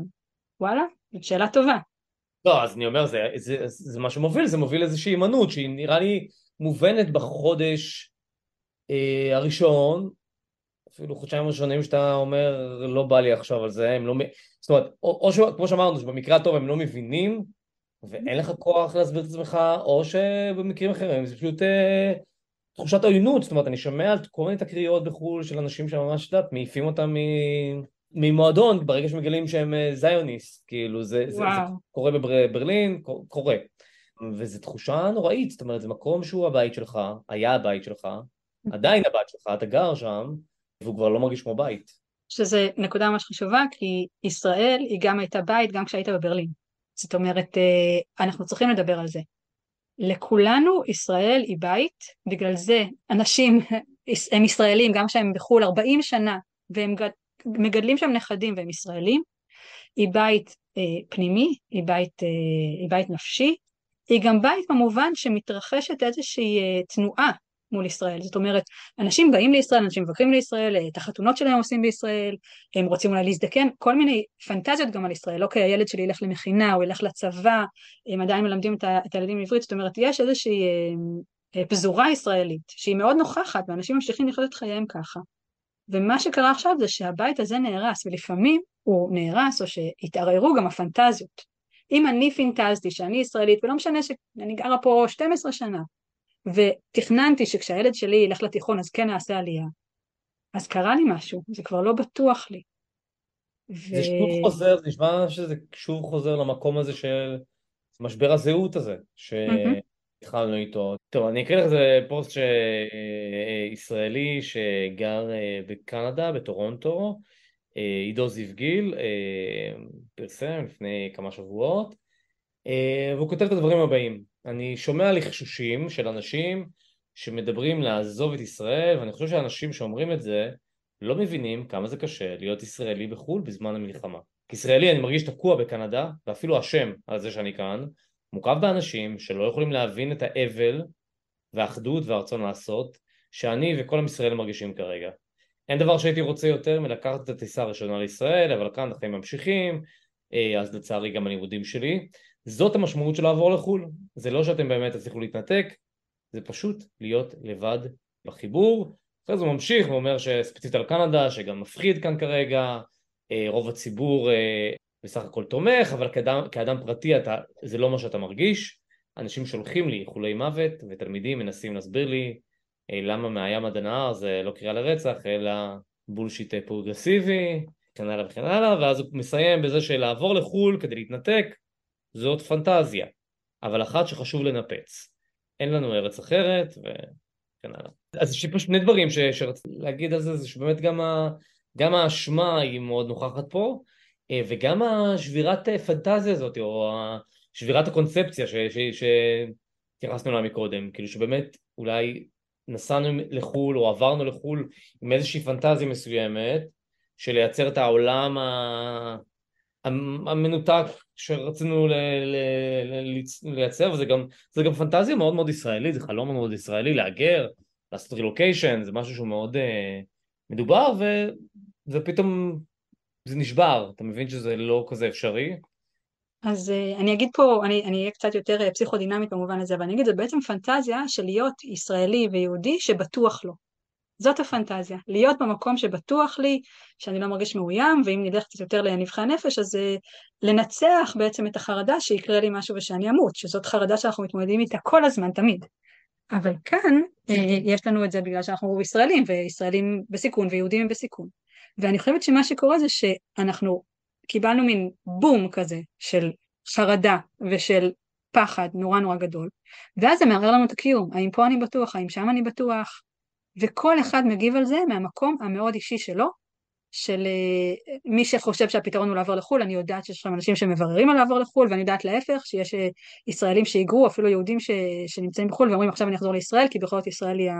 וואלה, זאת שאלה טובה. לא, אז אני אומר, זה, זה, זה, זה מה שמוביל, זה מוביל איזושהי הימנעות שהיא נראה לי מובנת בחודש אה, הראשון, אפילו חודשיים ראשונים שאתה אומר, לא בא לי עכשיו על זה, הם לא... זאת אומרת, או, או. כמו שאמרנו, שבמקרה הטוב הם לא מבינים, ואין לך כוח להסביר את עצמך, או שבמקרים אחרים זה פשוט אה, תחושת עוינות, זאת אומרת, אני שומע על כל מיני תקריות בחו"ל של אנשים שממש, את יודעת, מעיפים אותם מ... ממועדון ברגע שמגלים שהם אה, זיוניסט, כאילו זה, זה, זה קורה בברלין, קורה. וזו תחושה נוראית, זאת אומרת זה מקום שהוא הבית שלך, היה הבית שלך, עדיין הבית שלך, אתה גר שם, והוא כבר לא מרגיש כמו בית. שזה נקודה ממש חשובה, כי ישראל היא גם הייתה בית גם כשהיית בברלין. זאת אומרת, אה, אנחנו צריכים לדבר על זה. לכולנו ישראל היא בית, בגלל זה אנשים הם ישראלים, גם כשהם בחו"ל 40 שנה, והם מגדלים שם נכדים והם ישראלים, היא בית אה, פנימי, היא בית, אה, היא בית נפשי, היא גם בית במובן שמתרחשת איזושהי אה, תנועה מול ישראל, זאת אומרת אנשים באים לישראל, אנשים מבקרים לישראל, אה, את החתונות שלהם עושים בישראל, הם רוצים אולי להזדקן, כל מיני פנטזיות גם על ישראל, אוקיי הילד שלי ילך למכינה, הוא ילך לצבא, הם עדיין מלמדים את, את הילדים בעברית, זאת אומרת יש איזושהי אה, אה, פזורה ישראלית שהיא מאוד נוכחת ואנשים ממשיכים לחיות את חייהם ככה. ומה שקרה עכשיו זה שהבית הזה נהרס, ולפעמים הוא נהרס או שהתערערו גם הפנטזיות. אם אני פינטזתי שאני ישראלית, ולא משנה שאני גרה פה 12 שנה, ותכננתי שכשהילד שלי ילך לתיכון אז כן נעשה עלייה, אז קרה לי משהו, זה כבר לא בטוח לי. ו... זה שוב חוזר, זה נשמע שזה שוב חוזר למקום הזה של משבר הזהות הזה, שהתחלנו איתו. טוב, אני אקריא לך איזה פוסט ישראלי שגר אה, בקנדה, בטורונטו, אה, עידו זיו גיל, אה, פרסם לפני כמה שבועות, והוא כותב את הדברים הבאים: אני שומע לחשושים של אנשים שמדברים לעזוב את ישראל, ואני חושב שאנשים שאומרים את זה לא מבינים כמה זה קשה להיות ישראלי בחו"ל בזמן המלחמה. כישראלי אני מרגיש תקוע בקנדה, ואפילו אשם על זה שאני כאן, מוקף באנשים שלא יכולים להבין את האבל והאחדות והרצון לעשות, שאני וכל עם ישראל מרגישים כרגע. אין דבר שהייתי רוצה יותר מלקחת את הטיסה הראשונה לישראל, אבל כאן החיים ממשיכים, אה, אז לצערי גם הלימודים שלי. זאת המשמעות של לעבור לחו"ל. זה לא שאתם באמת תצליחו להתנתק, זה פשוט להיות לבד בחיבור. אחרי זה הוא ממשיך ואומר שספציפית על קנדה, שגם מפחיד כאן כרגע, אה, רוב הציבור אה, בסך הכל תומך, אבל כאדם, כאדם פרטי אתה, זה לא מה שאתה מרגיש. אנשים שולחים לי איחולי מוות, ותלמידים מנסים להסביר לי אה, למה מהים עד הנהר זה לא קריאה לרצח, אלא bullshit פרוגרסיבי, וכן הלאה וכן הלאה, ואז הוא מסיים בזה שלעבור לחו"ל כדי להתנתק, זאת פנטזיה, אבל אחת שחשוב לנפץ. אין לנו ארץ אחרת, וכן הלאה. אז יש לי פה שני דברים שרציתי להגיד על זה, זה שבאמת גם, ה... גם האשמה היא מאוד נוכחת פה, אה, וגם השבירת אה, פנטזיה הזאת, או שבירת הקונספציה שהתייחסנו אליה מקודם, כאילו שבאמת אולי נסענו לחו"ל או עברנו לחו"ל עם איזושהי פנטזיה מסוימת של לייצר את העולם המנותק שרצינו ל- ל- ל- לייצר וזה גם, גם פנטזיה מאוד מאוד ישראלית, זה חלום מאוד ישראלי להגר, לעשות רילוקיישן, זה משהו שהוא מאוד uh, מדובר ו, ופתאום זה נשבר, אתה מבין שזה לא כזה אפשרי? אז uh, אני אגיד פה, אני אהיה קצת יותר uh, פסיכודינמית במובן הזה, אבל אני אגיד, זה בעצם פנטזיה של להיות ישראלי ויהודי שבטוח לו. זאת הפנטזיה, להיות במקום שבטוח לי, שאני לא מרגיש מאוים, ואם נלך קצת יותר לנבחי הנפש, אז uh, לנצח בעצם את החרדה שיקרה לי משהו ושאני אמות, שזאת חרדה שאנחנו מתמודדים איתה כל הזמן, תמיד. אבל כאן uh, יש לנו את זה בגלל שאנחנו ישראלים, וישראלים בסיכון ויהודים הם בסיכון. ואני חושבת שמה שקורה זה שאנחנו קיבלנו מין בום כזה של חרדה ושל פחד נורא נורא גדול, ואז זה מערער לנו את הקיום, האם פה אני בטוח, האם שם אני בטוח, וכל אחד מגיב על זה מהמקום המאוד אישי שלו, של אה, מי שחושב שהפתרון הוא לעבור לחו"ל, אני יודעת שיש שם אנשים שמבררים על לעבור לחו"ל, ואני יודעת להפך, שיש אה, ישראלים שהיגרו, אפילו יהודים ש... שנמצאים בחו"ל ואומרים עכשיו אני אחזור לישראל, כי בכל זאת ישראל היא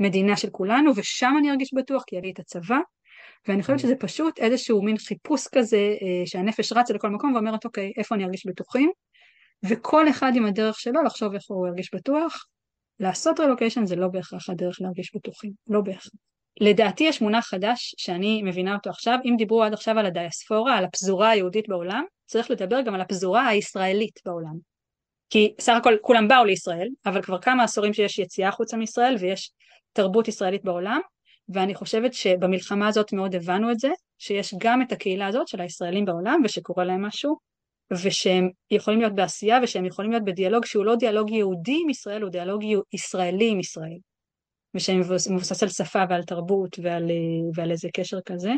המדינה של כולנו, ושם אני ארגיש בטוח כי יהיה לי את הצבא, ואני חושבת שזה פשוט איזשהו מין חיפוש כזה אה, שהנפש רצה לכל מקום ואומרת אוקיי איפה אני ארגיש בטוחים? וכל אחד עם הדרך שלו לחשוב איך הוא ירגיש בטוח לעשות רלוקיישן זה לא בהכרח הדרך להרגיש בטוחים, לא בהכרח. לדעתי יש מונח חדש שאני מבינה אותו עכשיו, אם דיברו עד עכשיו על הדייספורה, על הפזורה היהודית בעולם, צריך לדבר גם על הפזורה הישראלית בעולם. כי סך הכל כולם באו לישראל, אבל כבר כמה עשורים שיש יציאה חוצה מישראל ויש תרבות ישראלית בעולם, ואני חושבת שבמלחמה הזאת מאוד הבנו את זה, שיש גם את הקהילה הזאת של הישראלים בעולם ושקורה להם משהו, ושהם יכולים להיות בעשייה ושהם יכולים להיות בדיאלוג שהוא לא דיאלוג יהודי עם ישראל, הוא דיאלוג ישראלי עם ישראל. ושהם מבוסס על שפה ועל תרבות ועל, ועל איזה קשר כזה.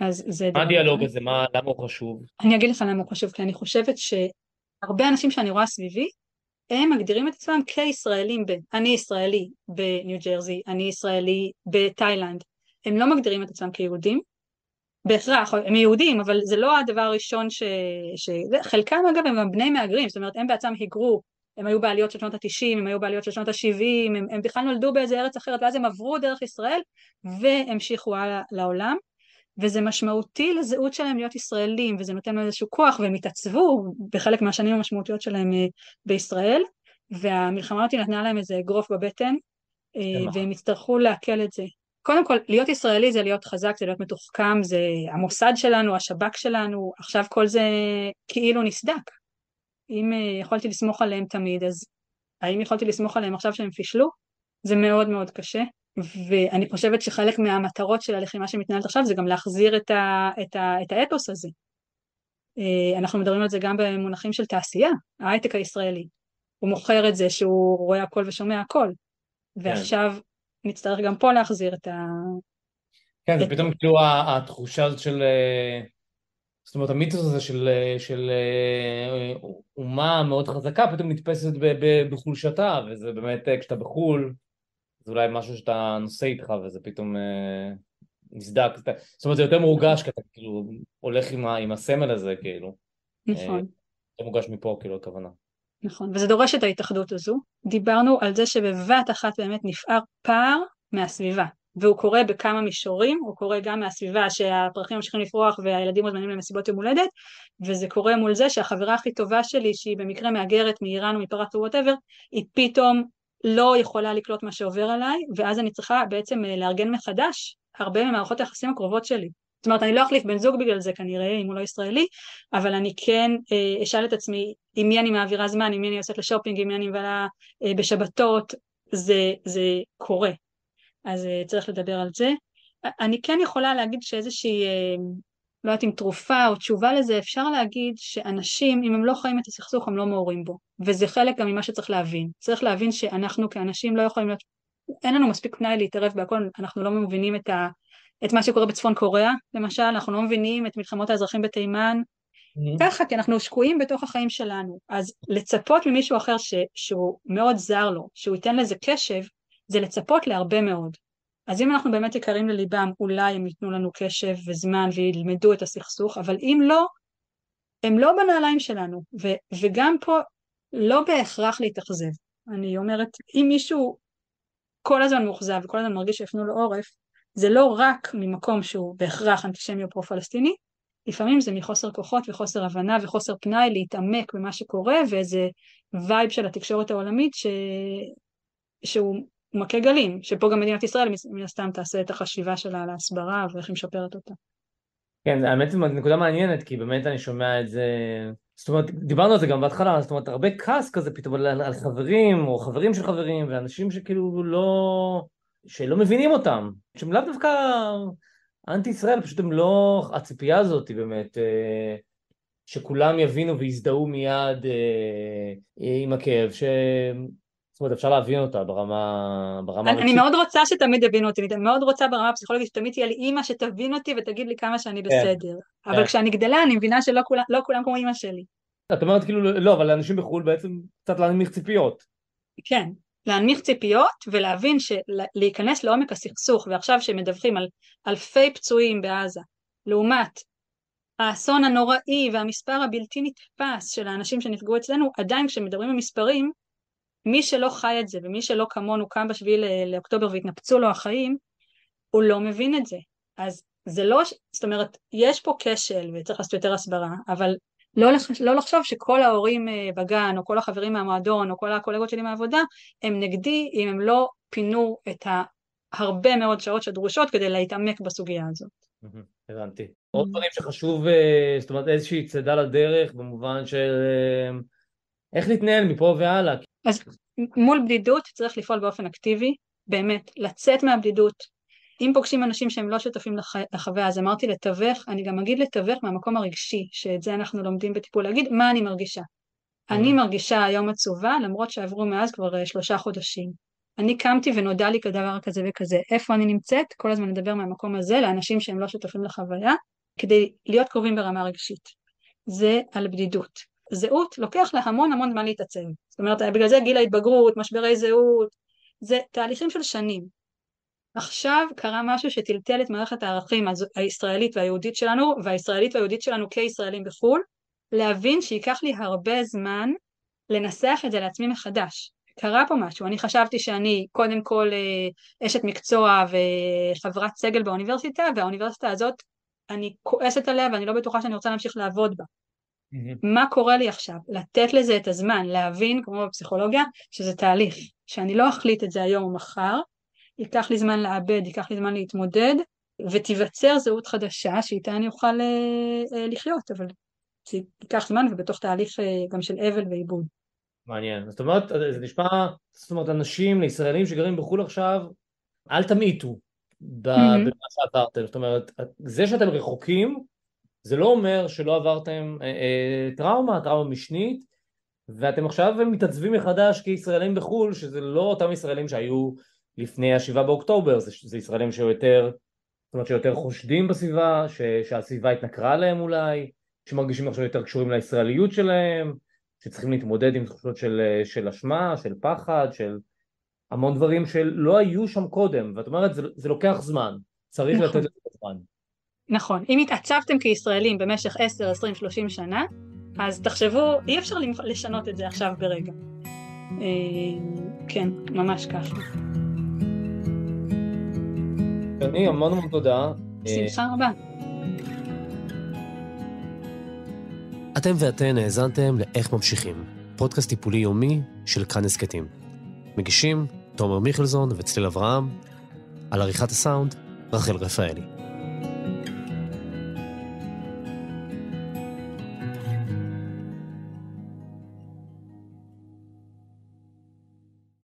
אז זה... מה הדיאלוג הזה? מה, למה הוא חשוב? אני אגיד לך למה הוא חשוב, כי אני חושבת שהרבה אנשים שאני רואה סביבי, הם מגדירים את עצמם כישראלים ב... אני ישראלי בניו ג'רזי, אני ישראלי בתאילנד. הם לא מגדירים את עצמם כיהודים, בהכרח, הם יהודים, אבל זה לא הדבר הראשון ש... ש... חלקם אגב הם בני מהגרים, זאת אומרת הם בעצמם היגרו, הם היו בעליות של שנות התשעים, הם היו בעליות של שנות השבעים, הם, הם בכלל נולדו באיזה ארץ אחרת ואז הם עברו דרך ישראל והמשיכו הלאה לעולם וזה משמעותי לזהות שלהם להיות ישראלים וזה נותן להם איזשהו כוח והם התעצבו בחלק מהשנים המשמעותיות שלהם אה, בישראל והמלחמה הזאת נתנה להם איזה אגרוף בבטן אה, והם יצטרכו לעכל את זה. קודם כל להיות ישראלי זה להיות חזק, זה להיות מתוחכם, זה המוסד שלנו, השב"כ שלנו, עכשיו כל זה כאילו נסדק. אם אה, יכולתי לסמוך עליהם תמיד אז האם יכולתי לסמוך עליהם עכשיו שהם פישלו? זה מאוד מאוד קשה ואני חושבת שחלק מהמטרות של הלחימה שמתנהלת עכשיו זה גם להחזיר את, ה, את, ה, את האתוס הזה. אה, אנחנו מדברים על זה גם במונחים של תעשייה, ההייטק הישראלי. הוא מוכר את זה שהוא רואה הכל ושומע הכל, ועכשיו כן. נצטרך גם פה להחזיר את ה... כן, זה פתאום כאילו התחושה הזאת של... אה, זאת אומרת, המיתוס הזה של, של אומה מאוד חזקה פתאום נתפסת בחולשתה, וזה באמת, כשאתה בחו"ל, זה אולי משהו שאתה נושא איתך וזה פתאום נסדק, זאת אומרת זה יותר מורגש כי אתה כאילו הולך עם, עם הסמל הזה כאילו. נכון. זה מורגש מפה כאילו הכוונה. נכון, וזה דורש את ההתאחדות הזו. דיברנו על זה שבבת אחת באמת נפער פער מהסביבה, והוא קורה בכמה מישורים, הוא קורה גם מהסביבה שהפרחים ממשיכים לפרוח והילדים מוזמנים למסיבות יום הולדת, וזה קורה מול זה שהחברה הכי טובה שלי, שהיא במקרה מהגרת מאיראן או מפרס או whatever, היא פתאום לא יכולה לקלוט מה שעובר עליי, ואז אני צריכה בעצם אה, לארגן מחדש הרבה ממערכות היחסים הקרובות שלי. זאת אומרת, אני לא אחליף בן זוג בגלל זה כנראה, אם הוא לא ישראלי, אבל אני כן אה, אשאל את עצמי עם מי אני מעבירה זמן, עם מי אני יוצאת לשופינג, עם מי אני מבלה אה, בשבתות, זה, זה קורה. אז אה, צריך לדבר על זה. אני כן יכולה להגיד שאיזושהי, אה, לא יודעת אם תרופה או תשובה לזה, אפשר להגיד שאנשים, אם הם לא חיים את הסכסוך, הם לא מעורים בו. וזה חלק גם ממה שצריך להבין. צריך להבין שאנחנו כאנשים לא יכולים להיות, אין לנו מספיק פנאי להתערב בהכל, אנחנו לא מבינים את ה... את מה שקורה בצפון קוריאה, למשל, אנחנו לא מבינים את מלחמות האזרחים בתימן, mm-hmm. ככה, כי אנחנו שקועים בתוך החיים שלנו. אז לצפות ממישהו אחר ש, שהוא מאוד זר לו, שהוא ייתן לזה קשב, זה לצפות להרבה מאוד. אז אם אנחנו באמת יקרים לליבם, אולי הם ייתנו לנו קשב וזמן וילמדו את הסכסוך, אבל אם לא, הם לא בנעליים שלנו, ו, וגם פה לא בהכרח להתאכזב. אני אומרת, אם מישהו כל הזמן מאוכזב וכל הזמן מרגיש שהפנו לו עורף, זה לא רק ממקום שהוא בהכרח אנטישמי או פרו-פלסטיני, לפעמים זה מחוסר כוחות וחוסר הבנה וחוסר פנאי להתעמק במה שקורה ואיזה vibe של התקשורת העולמית ש... שהוא מכה גלים, שפה גם מדינת ישראל מן הסתם תעשה את החשיבה שלה על ההסברה ואיך היא משפרת אותה. כן, האמת זו נקודה מעניינת, כי באמת אני שומע את זה, זאת אומרת, דיברנו על זה גם בהתחלה, זאת אומרת, הרבה כעס כזה פתאום על, על חברים, או חברים של חברים, ואנשים שכאילו לא, שלא מבינים אותם, שהם לאו דווקא אנטי ישראל, פשוט הם לא, הציפייה הזאת היא באמת, אה, שכולם יבינו ויזדהו מיד אה, עם הכאב, ש... זאת אומרת אפשר להבין אותה ברמה, ברמה אני, אני מאוד רוצה שתמיד יבינו אותי, אני מאוד רוצה ברמה הפסיכולוגית שתמיד תהיה לי אימא שתבין אותי ותגיד לי כמה שאני כן, בסדר, כן. אבל כשאני גדלה אני מבינה שלא כולם, לא כולם כמו אימא שלי. את אומרת כאילו לא, אבל לאנשים בחו"ל בעצם קצת להנמיך ציפיות. כן, להנמיך ציפיות ולהבין שלהיכנס לעומק הסכסוך ועכשיו שמדווחים על אלפי פצועים בעזה לעומת האסון הנוראי והמספר הבלתי נתפס של האנשים שנפגעו אצלנו עדיין כשמדברים על מספרים מי שלא חי את זה ומי שלא כמונו קם בשביעי לאוקטובר והתנפצו לו החיים הוא לא מבין את זה. אז זה לא, זאת אומרת יש פה כשל וצריך לעשות יותר הסברה אבל לא, לח... לא לחשוב שכל ההורים אה, בגן או כל החברים מהמועדון או כל הקולגות שלי מהעבודה הם נגדי אם הם לא פינו את הרבה מאוד שעות שדרושות כדי להתעמק בסוגיה הזאת. הבנתי. עוד דברים שחשוב, אה, זאת אומרת איזושהי צידה לדרך במובן של אה, איך להתנהל מפה והלאה. אז מול בדידות צריך לפעול באופן אקטיבי, באמת, לצאת מהבדידות, אם פוגשים אנשים שהם לא שותפים לח... לחוויה, אז אמרתי לתווך, אני גם אגיד לתווך מהמקום הרגשי, שאת זה אנחנו לומדים בטיפול, להגיד מה אני מרגישה. אני. מרגישה היום עצובה, למרות שעברו מאז כבר אה, שלושה חודשים. אני קמתי ונודע לי כדבר כזה וכזה. איפה אני נמצאת? כל הזמן לדבר מהמקום הזה לאנשים שהם לא שותפים לחוויה, כדי להיות קרובים ברמה רגשית. זה על בדידות. זהות לוקח לה המון המון זמן להתעצב. זאת אומרת, בגלל זה גיל ההתבגרות, משברי זהות, זה תהליכים של שנים. עכשיו קרה משהו שטלטל את מערכת הערכים הישראלית והיהודית שלנו, והישראלית והיהודית שלנו כישראלים בחו"ל, להבין שייקח לי הרבה זמן לנסח את זה לעצמי מחדש. קרה פה משהו, אני חשבתי שאני קודם כל אה, אשת מקצוע וחברת סגל באוניברסיטה, והאוניברסיטה הזאת, אני כועסת עליה ואני לא בטוחה שאני רוצה להמשיך לעבוד בה. מה קורה לי עכשיו? לתת לזה את הזמן, להבין, כמו בפסיכולוגיה, שזה תהליך, שאני לא אחליט את זה היום או מחר, ייקח לי זמן לעבד, ייקח לי זמן להתמודד, ותיווצר זהות חדשה שאיתה אני אוכל אה, אה, לחיות, אבל זה ייקח זמן ובתוך תהליך אה, גם של אבל ועיבוד. מעניין. זאת אומרת, זה נשמע, זאת אומרת, אנשים, לישראלים שגרים בחו"ל עכשיו, אל תמעיטו במה שעברתם. זאת אומרת, זה שאתם רחוקים, זה לא אומר שלא עברתם אה, אה, טראומה, טראומה משנית, ואתם עכשיו מתעצבים מחדש כישראלים בחו"ל, שזה לא אותם ישראלים שהיו לפני השבעה באוקטובר, זה, זה ישראלים שהיו יותר זאת אומרת שיותר חושדים בסביבה, ש, שהסביבה התנכרה להם אולי, שמרגישים עכשיו יותר קשורים לישראליות שלהם, שצריכים להתמודד עם תחושות של, של אשמה, של פחד, של המון דברים שלא היו שם קודם, ואת אומרת זה, זה לוקח זמן, צריך נכון. לתת לזה זמן. נכון, אם התעצבתם כישראלים במשך 10, 20, 30 שנה, אז תחשבו, אי אפשר לשנות את זה עכשיו ברגע. אה, כן, ממש ככה. אני המון המון תודה. בשמחה רבה. אתם ואתן האזנתם ל"איך ממשיכים", פודקאסט טיפולי יומי של כאן הסכתים. מגישים תומר מיכלזון וצליל אברהם, על עריכת הסאונד, רחל רפאלי.